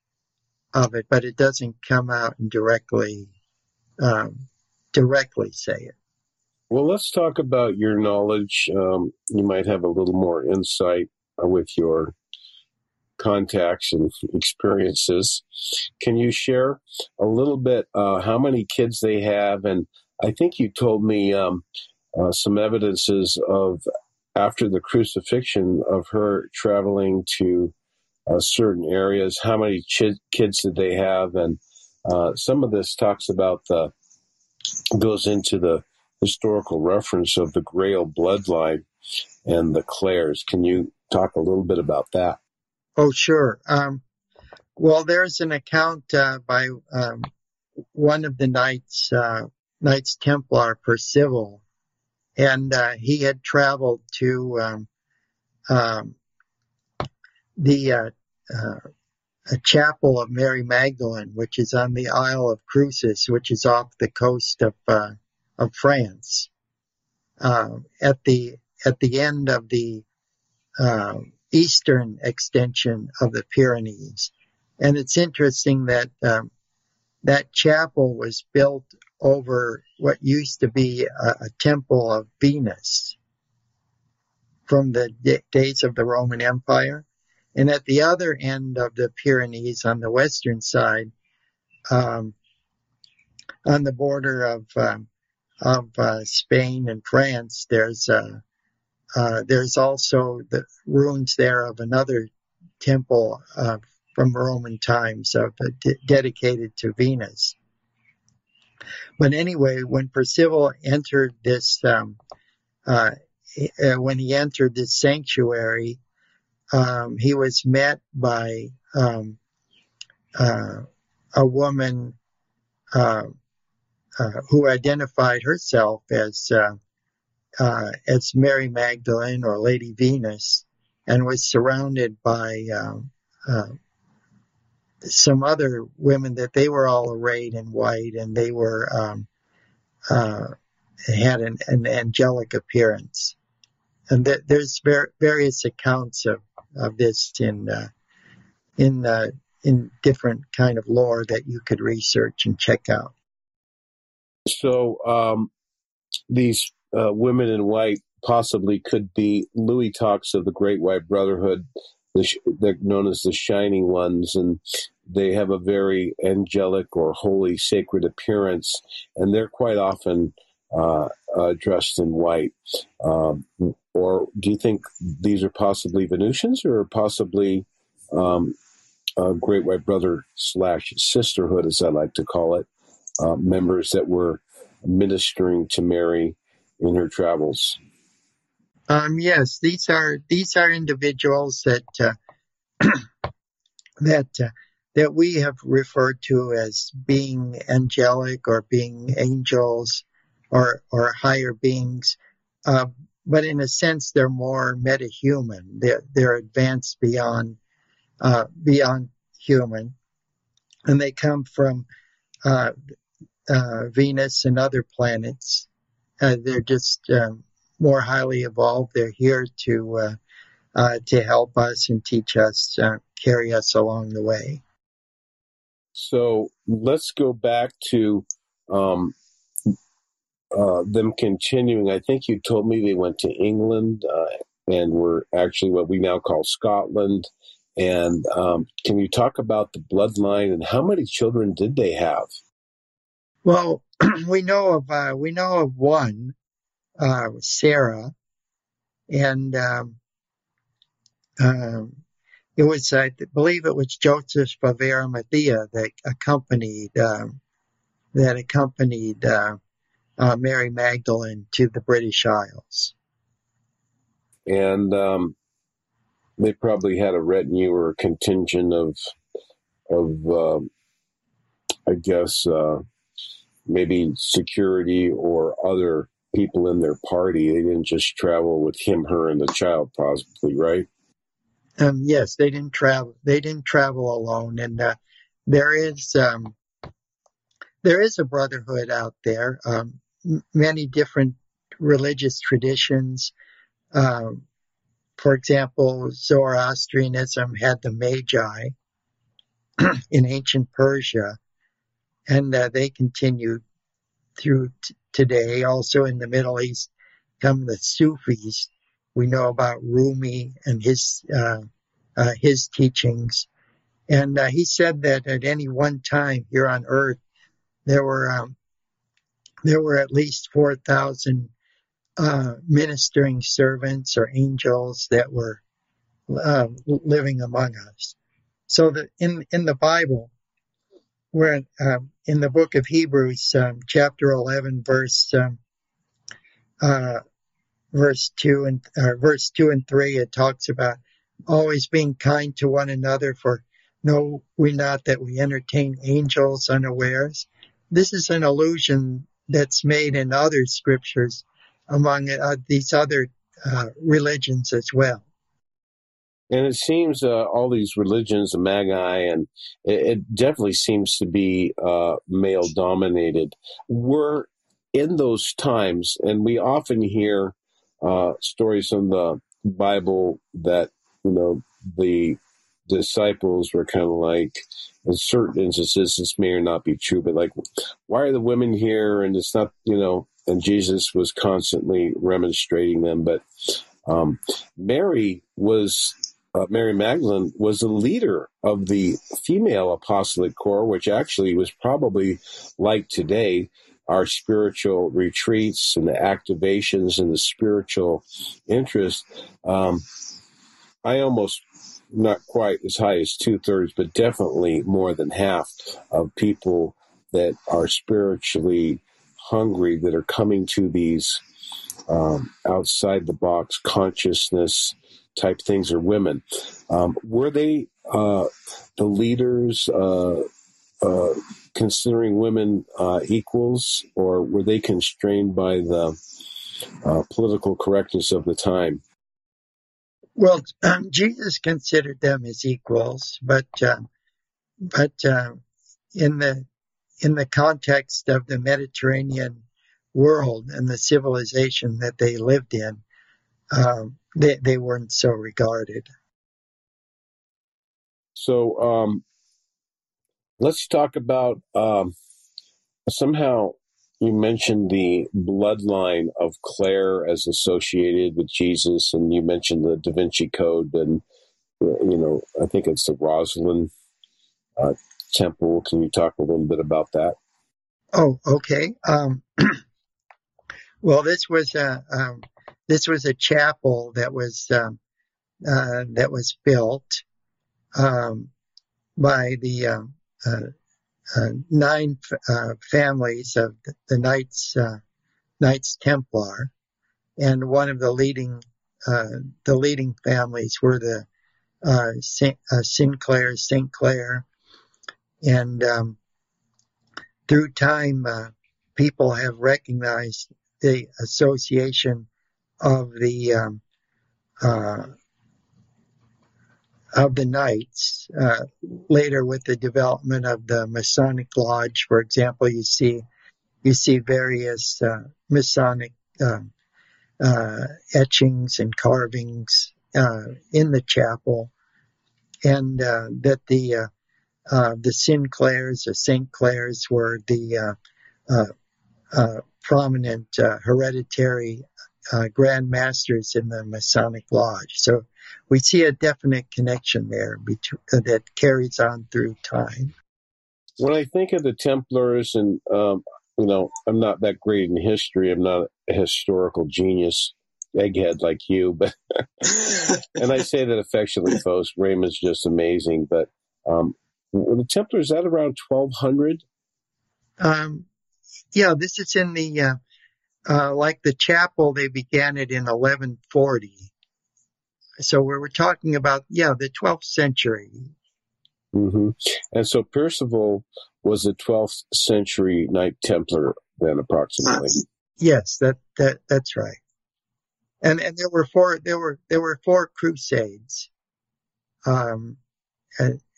of it, but it doesn't come out and directly um, directly say it.
Well, let's talk about your knowledge. Um, you might have a little more insight with your contacts and experiences. Can you share a little bit uh, how many kids they have? And I think you told me um, uh, some evidences of after the crucifixion of her traveling to uh, certain areas. How many ch- kids did they have? And uh, some of this talks about the goes into the historical reference of the Grail bloodline and the Clares. Can you talk a little bit about that?
Oh, sure. Um, well, there's an account uh, by um, one of the knights, uh, Knights Templar Percival, and uh, he had traveled to um, um the uh, uh, chapel of Mary Magdalene, which is on the Isle of Cruces, which is off the coast of uh, of France. at the at the end of the eastern extension of the Pyrenees. And it's interesting that um, that chapel was built over what used to be a, a temple of Venus from the d- days of the Roman Empire. And at the other end of the Pyrenees on the western side, um, on the border of um, of uh, Spain and France, there's a, uh, there's also the ruins there of another temple uh, from Roman times of, uh, d- dedicated to Venus. But anyway, when Percival entered this, um, uh, uh, when he entered this sanctuary, um, he was met by um, a woman who identified herself as uh, as Mary Magdalene or Lady Venus and was surrounded by um, uh, some other women that they were all arrayed in white and they were um, uh, had an, an, angelic appearance. And th- there's ver- various accounts of, of this in uh, in uh, in different kind of lore that you could research and check out.
So um, these uh, women in white possibly could be Louis talks of the Great White Brotherhood. they're known as the Shining Ones, and they have a very angelic or holy, sacred appearance, and they're quite often uh, uh, dressed in white. Um, or do you think these are possibly Venusians or possibly um, Great White Brother slash Sisterhood, as I like to call it, uh, members that were ministering to Mary in her travels?
Um, yes, these are these are individuals that uh, that uh, that we have referred to as being angelic or being angels or or higher beings, uh, but in a sense they're more metahuman. They're they're advanced beyond uh, beyond human, and they come from uh, uh, Venus and other planets uh, they're just um, more highly evolved. They're here to uh, uh, to help us and teach us, uh, carry us along the way.
So let's go back to um, uh, them continuing. I think you told me they went to England uh, and were actually what we now call Scotland. And um, can you talk about the bloodline and how many children did they have?
Well, we know of uh, we know of one, uh, Sarah, and um, um, it was I believe it was Joseph of Arimathea that accompanied um, that accompanied uh, uh, Mary Magdalene to the British Isles,
and um, they probably had a retinue or a contingent of of um, I guess uh, maybe security or other people in their party. They didn't just travel with him, her, and the child, possibly, right?
Um, yes, they didn't travel. They didn't travel alone, and uh, there is um, there is a brotherhood out there. Um, many different religious traditions. Um, for example, Zoroastrianism had the Magi in ancient Persia, and uh, they continued through t- today. Also in the Middle East come the Sufis. We know about Rumi and his uh, uh, his teachings, and uh, he said that at any one time here on Earth there were um, there were at least four thousand uh, ministering servants or angels that were uh, living among us. So that in in the Bible, we're um, in the book of Hebrews, um, chapter eleven, verse um, uh, verse two and uh, verse two and three. It talks about always being kind to one another, for know we not that we entertain angels unawares. This is an allusion that's made in other scriptures among uh, these other uh, religions as well.
And it seems uh, all these religions, the Magi, and it, it definitely seems to be uh, male dominated. Were in those times, and we often hear uh, stories in the Bible that you know the disciples were kind of like, in certain instances, this may or not be true, but like, why are the women here? And it's not, you know, and Jesus was constantly remonstrating them. But um, Mary was uh, Mary Magdalene was the leader of the female apostolic corps, which actually was probably like today our spiritual retreats and the activations and the spiritual interest. Um, I almost not quite as high as two thirds, but definitely more than half of people that are spiritually hungry that are coming to these um, outside the box consciousness type things are women. Um, were they uh, the leaders uh, uh, considering women uh, equals, or were they constrained by the uh, political correctness of the time?
Well, um, Jesus considered them as equals, but uh, but in the in the context of the Mediterranean world and the civilization that they lived in, um, they, they weren't so regarded.
So um, let's talk about um, somehow you mentioned the bloodline of Claire as associated with Jesus, and you mentioned the Da Vinci Code, and you know I think it's the Rosslyn uh, Temple. Can you talk a little bit about that?
Oh, okay. Um, well, this was a um, this was a chapel that was um, uh, that was built um, by the um, uh, uh, nine uh, families of the Knights uh, Knights Templar, and one of the leading uh, the leading families were the Saint, Sinclair, Saint Clare, and um, through time, people have recognized the association of the um, uh, of the knights. Uh, later, with the development of the Masonic Lodge, for example, you see you see various uh, Masonic um, uh, etchings and carvings uh, in the chapel, and uh, that the the Sinclairs or Saint Clairs were the prominent hereditary uh, Grand Masters in the Masonic Lodge. So we see a definite connection there between, uh, that carries on through time.
When I think of the Templars, and um, you know, I'm not that great in history. I'm not a historical genius, egghead like you, but and I say that affectionately, folks. Raymond's just amazing, but um, the Templars at around 1200.
Um, yeah, this is in the uh, uh, like the chapel, they began it in 1140. So we were talking about, yeah, the 12th century.
Mm-hmm. And so Percival was a 12th century Knight Templar, then approximately. Uh,
yes, that that that's right. And and there were four there were there were four crusades, um,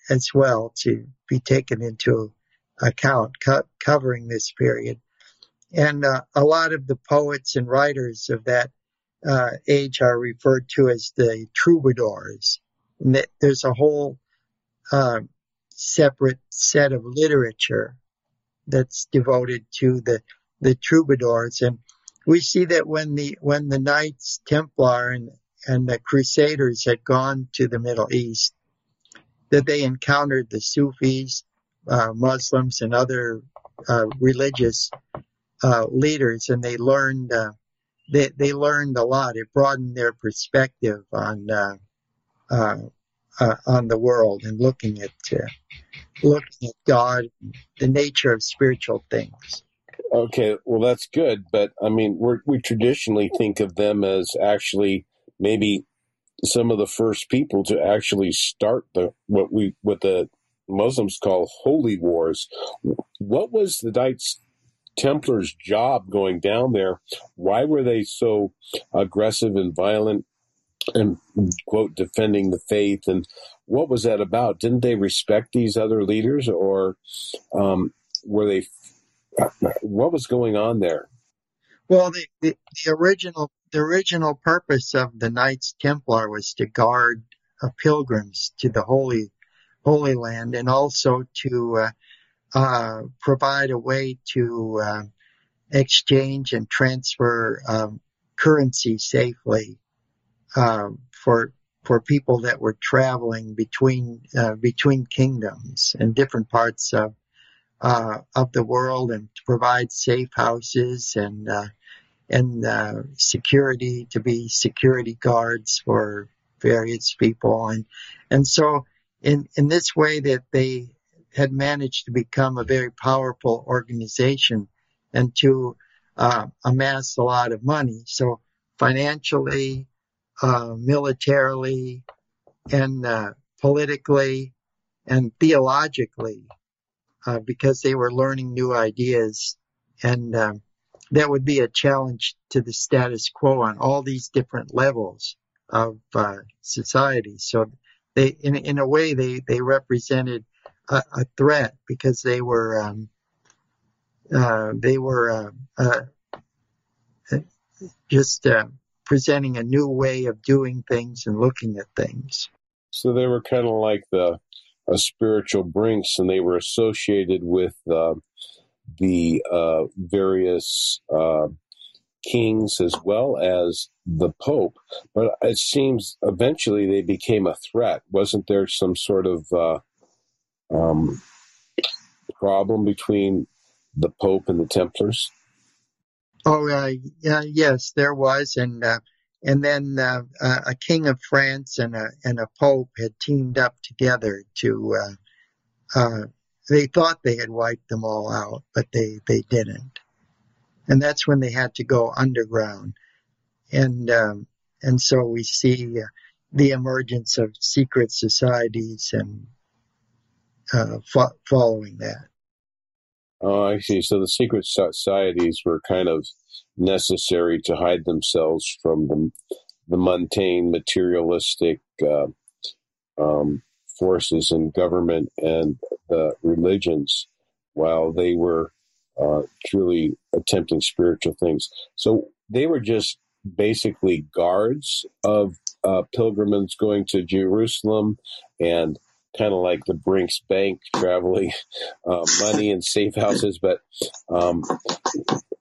as well to be taken into account co- covering this period. And uh, a lot of the poets and writers of that uh, age are referred to as the troubadours. And there's a whole uh, separate set of literature that's devoted to the the troubadours, and we see that when the when the Knights Templar and and the Crusaders had gone to the Middle East, that they encountered the Sufis, uh, Muslims, and other uh, religious uh, leaders, and they learned uh, they they learned a lot. It broadened their perspective on uh, uh, on the world and looking at looking at God, the nature of spiritual things.
Okay, well that's good, but I mean we we traditionally think of them as actually maybe some of the first people to actually start the what we what the Muslims call holy wars. What was the Knights Templars' job going down there? Why were they so aggressive and violent and quote defending the faith and what was that about didn't they respect these other leaders or um, were they what was going on there
well the, the, the, original the original purpose of the knights templar was to guard uh, pilgrims to the holy holy land and also to uh, uh, provide a way to uh, exchange and transfer um, currency safely um, for for people that were traveling between uh, between kingdoms and different parts of uh, of the world, and to provide safe houses and uh, and uh, security to be security guards for various people, and and so in in this way that they had managed to become a very powerful organization and to uh, amass a lot of money. So financially, uh, militarily and uh, politically and theologically uh, because they were learning new ideas and um, that would be a challenge to the status quo on all these different levels of uh, society so they in, in a way they, they represented a, a threat because they were um, uh, they were just presenting a new way of doing things and looking at things.
So they were kind of like the uh, spiritual brinks, and they were associated with uh, the uh, various uh, kings as well as the Pope. But it seems eventually they became a threat. Wasn't there some sort of uh, um, problem between the Pope and the Templars?
Oh, uh, yeah, yes, there was, and uh, and then uh, a king of France and a and a pope had teamed up together to. Uh, uh, they thought they had wiped them all out, but they they didn't, and that's when they had to go underground, and um, and so we see uh, the emergence of secret societies and uh, fo- following that.
Oh, I see. So the secret societies were kind of necessary to hide themselves from the, the mundane, materialistic uh, um, forces in government and the religions, while they were uh, truly attempting spiritual things. So they were just basically guards of uh, pilgrims going to Jerusalem and kind of like the Brinks Bank traveling uh, money and safe houses. But um,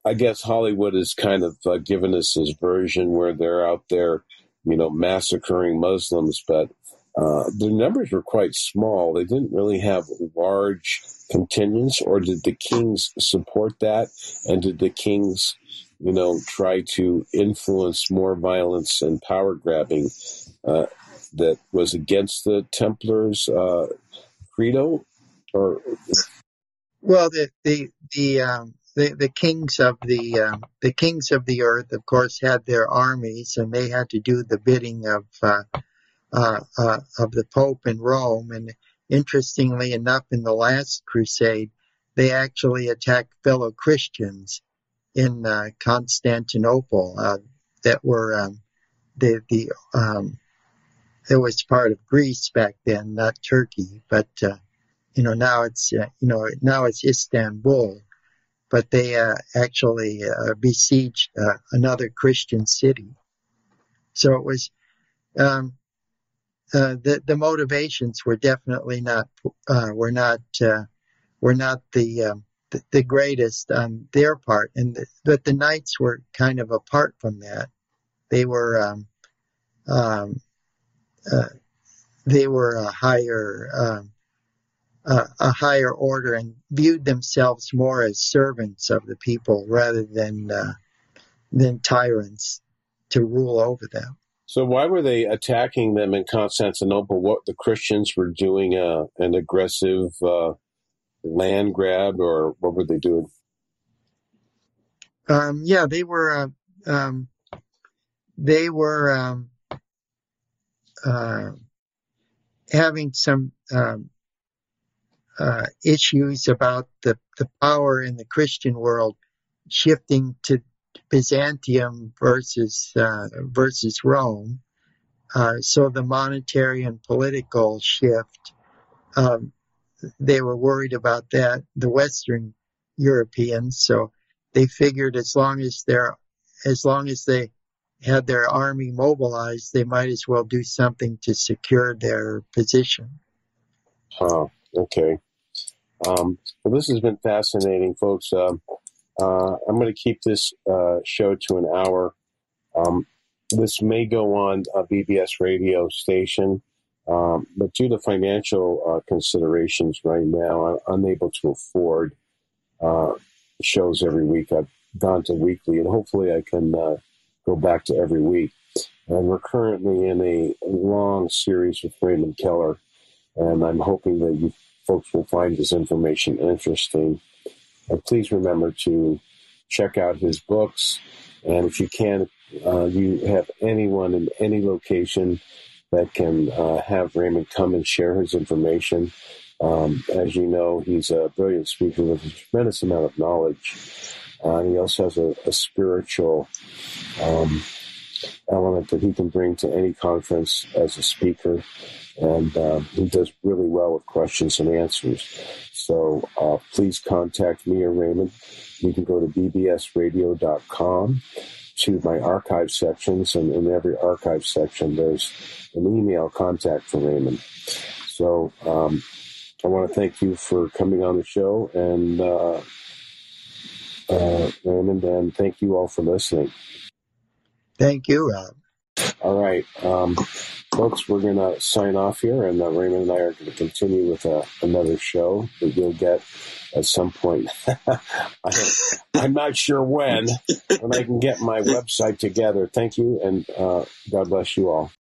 I guess Hollywood has kind of uh, given us his version where they're out there, you know, massacring Muslims, but uh, the numbers were quite small. They didn't really have large contingents, or did the kings support that? And did the kings, you know, try to influence more violence and power grabbing? Uh, that was against the Templars' uh, credo, or
well, the the the um, the, the kings of the um, the kings of the earth, of course, had their armies, and they had to do the bidding of uh, uh, uh, of the Pope in Rome. And interestingly enough, in the last crusade, they actually attacked fellow Christians in uh, Constantinople uh, that were um, the the um, it was part of Greece back then, not Turkey, but uh, you know, now it's, uh, you know, now it's Istanbul, but they uh, actually uh, besieged uh, another Christian city. So it was, um, uh, the the motivations were definitely not uh, were not were not the, um, the, the greatest on their part, and the, but the knights were kind of apart from that. They were um, um, they were a higher um, uh, a higher order and viewed themselves more as servants of the people rather than uh, than tyrants to rule over them.
So why were they attacking them in Constantinople? What the Christians were doing uh, an aggressive uh, land grab, or what were they doing?
Um, yeah, they were. Uh, um, they were um, uh, having some um, uh, issues about the, the power in the Christian world shifting to Byzantium versus uh, versus Rome. Uh, so the monetary and political shift, um, they were worried about that. The Western Europeans, so they figured as long as they're as long as they had their army mobilized, they might as well do something to secure their position.
Oh, okay. Um, well, this has been fascinating, folks. Um, uh, I'm going to keep this uh, show to an hour. Um, this may go on a BBS radio station, um, but due to financial uh, considerations right now, I'm unable to afford uh, shows every week. I've gone to weekly, and hopefully, I can uh, go back to every week. And we're currently in a long series with Raymond Keller, and I'm hoping that you folks will find this information interesting. And please remember to check out his books. And if you can, uh, you have anyone in any location that can uh, have Raymond come and share his information. Um, as you know, he's a brilliant speaker with a tremendous amount of knowledge. Uh, he also has a, a spiritual um, element that he can bring to any conference as a speaker and uh, he does really well with questions and answers. So uh, please contact me or Raymond. You can go to bbsradio.com to my archive sections, and in every archive section, there's an email contact for Raymond. So um, I want to thank you for coming on the show, and uh, Raymond, and thank you all for listening.
Thank you, Rob.
All right. Um, folks, we're going to sign off here, and uh, Raymond and I are going to continue with uh, another show that you'll get at some point. I am not sure when, when I can get my website together. Thank you, and uh, God bless you all.